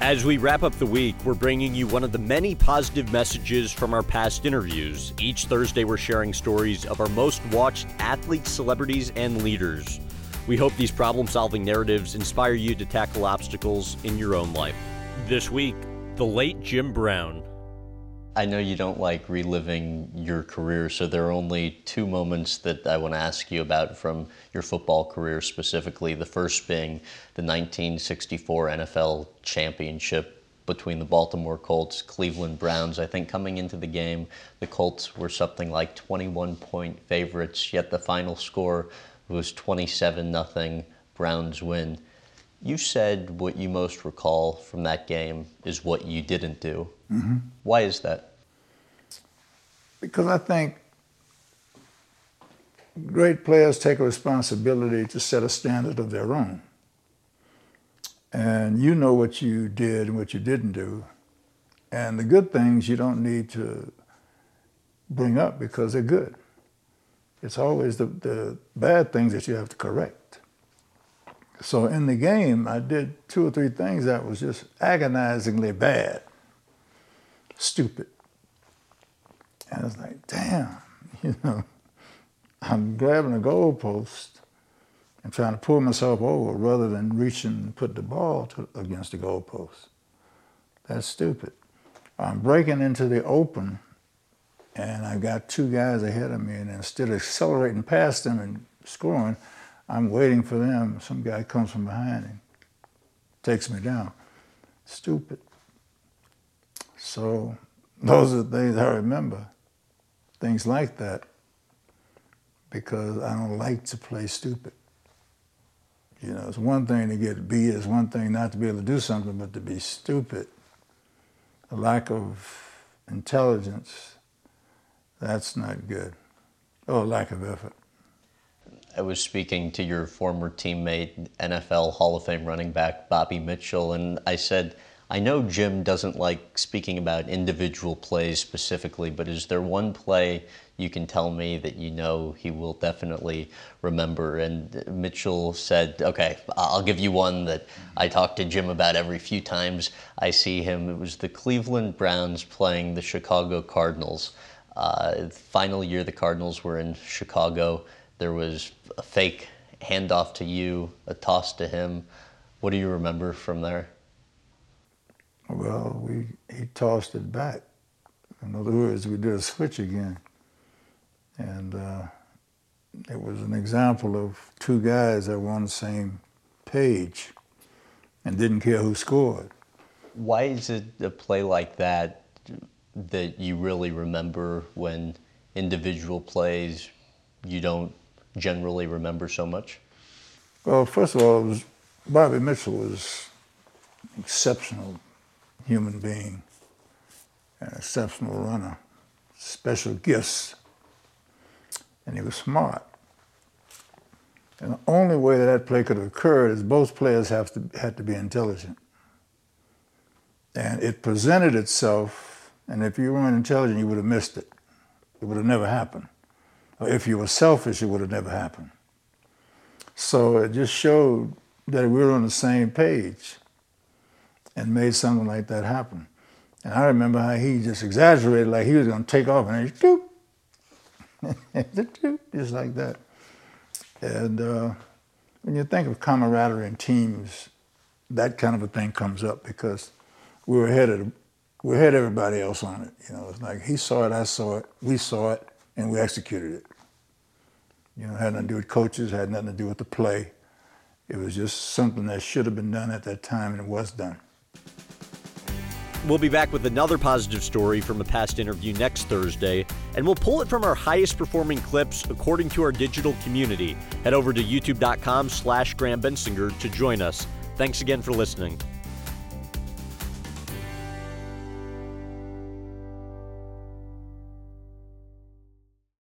As we wrap up the week, we're bringing you one of the many positive messages from our past interviews. Each Thursday, we're sharing stories of our most watched athletes, celebrities, and leaders. We hope these problem solving narratives inspire you to tackle obstacles in your own life. This week, the late Jim Brown. I know you don't like reliving your career, so there are only two moments that I want to ask you about from your football career specifically. The first being the 1964 NFL championship between the Baltimore Colts, Cleveland Browns. I think coming into the game, the Colts were something like 21 point favorites, yet the final score was 27 0 Browns win. You said what you most recall from that game is what you didn't do. Mm-hmm. Why is that? Because I think great players take a responsibility to set a standard of their own. And you know what you did and what you didn't do. And the good things you don't need to bring up because they're good. It's always the, the bad things that you have to correct. So in the game, I did two or three things that was just agonizingly bad, stupid. And I was like, damn, you know, I'm grabbing a goalpost and trying to pull myself over rather than reaching and put the ball to, against the goalpost. That's stupid. I'm breaking into the open and I've got two guys ahead of me, and instead of accelerating past them and scoring, I'm waiting for them. Some guy comes from behind and takes me down. Stupid. So those are the things I remember. Things like that. Because I don't like to play stupid. You know, it's one thing to get beat, it's one thing not to be able to do something, but to be stupid. A lack of intelligence, that's not good. Oh, lack of effort. I was speaking to your former teammate, NFL Hall of Fame running back Bobby Mitchell, and I said, I know Jim doesn't like speaking about individual plays specifically, but is there one play you can tell me that you know he will definitely remember? And Mitchell said, Okay, I'll give you one that I talk to Jim about every few times I see him. It was the Cleveland Browns playing the Chicago Cardinals. Uh, final year the Cardinals were in Chicago there was a fake handoff to you, a toss to him. What do you remember from there? Well, we he tossed it back. In other words, we did a switch again, and uh, it was an example of two guys that were on the same page and didn't care who scored. Why is it a play like that that you really remember when individual plays you don't generally remember so much? Well, first of all, was, Bobby Mitchell was exceptional human being, an exceptional runner, special gifts, and he was smart. And the only way that that play could have occurred is both players have to, had to be intelligent. And it presented itself, and if you weren't intelligent, you would have missed it. It would have never happened. Or If you were selfish, it would have never happened. So it just showed that we were on the same page and made something like that happen. And I remember how he just exaggerated like he was going to take off and he just like that. And uh, when you think of camaraderie in teams, that kind of a thing comes up because we were ahead of we had everybody else on it. You know, it's like he saw it, I saw it, we saw it, and we executed it. You know, it had nothing to do with coaches, had nothing to do with the play. It was just something that should have been done at that time, and it was done. We'll be back with another positive story from a past interview next Thursday, and we'll pull it from our highest performing clips according to our digital community. Head over to youtube.com slash Graham Bensinger to join us. Thanks again for listening.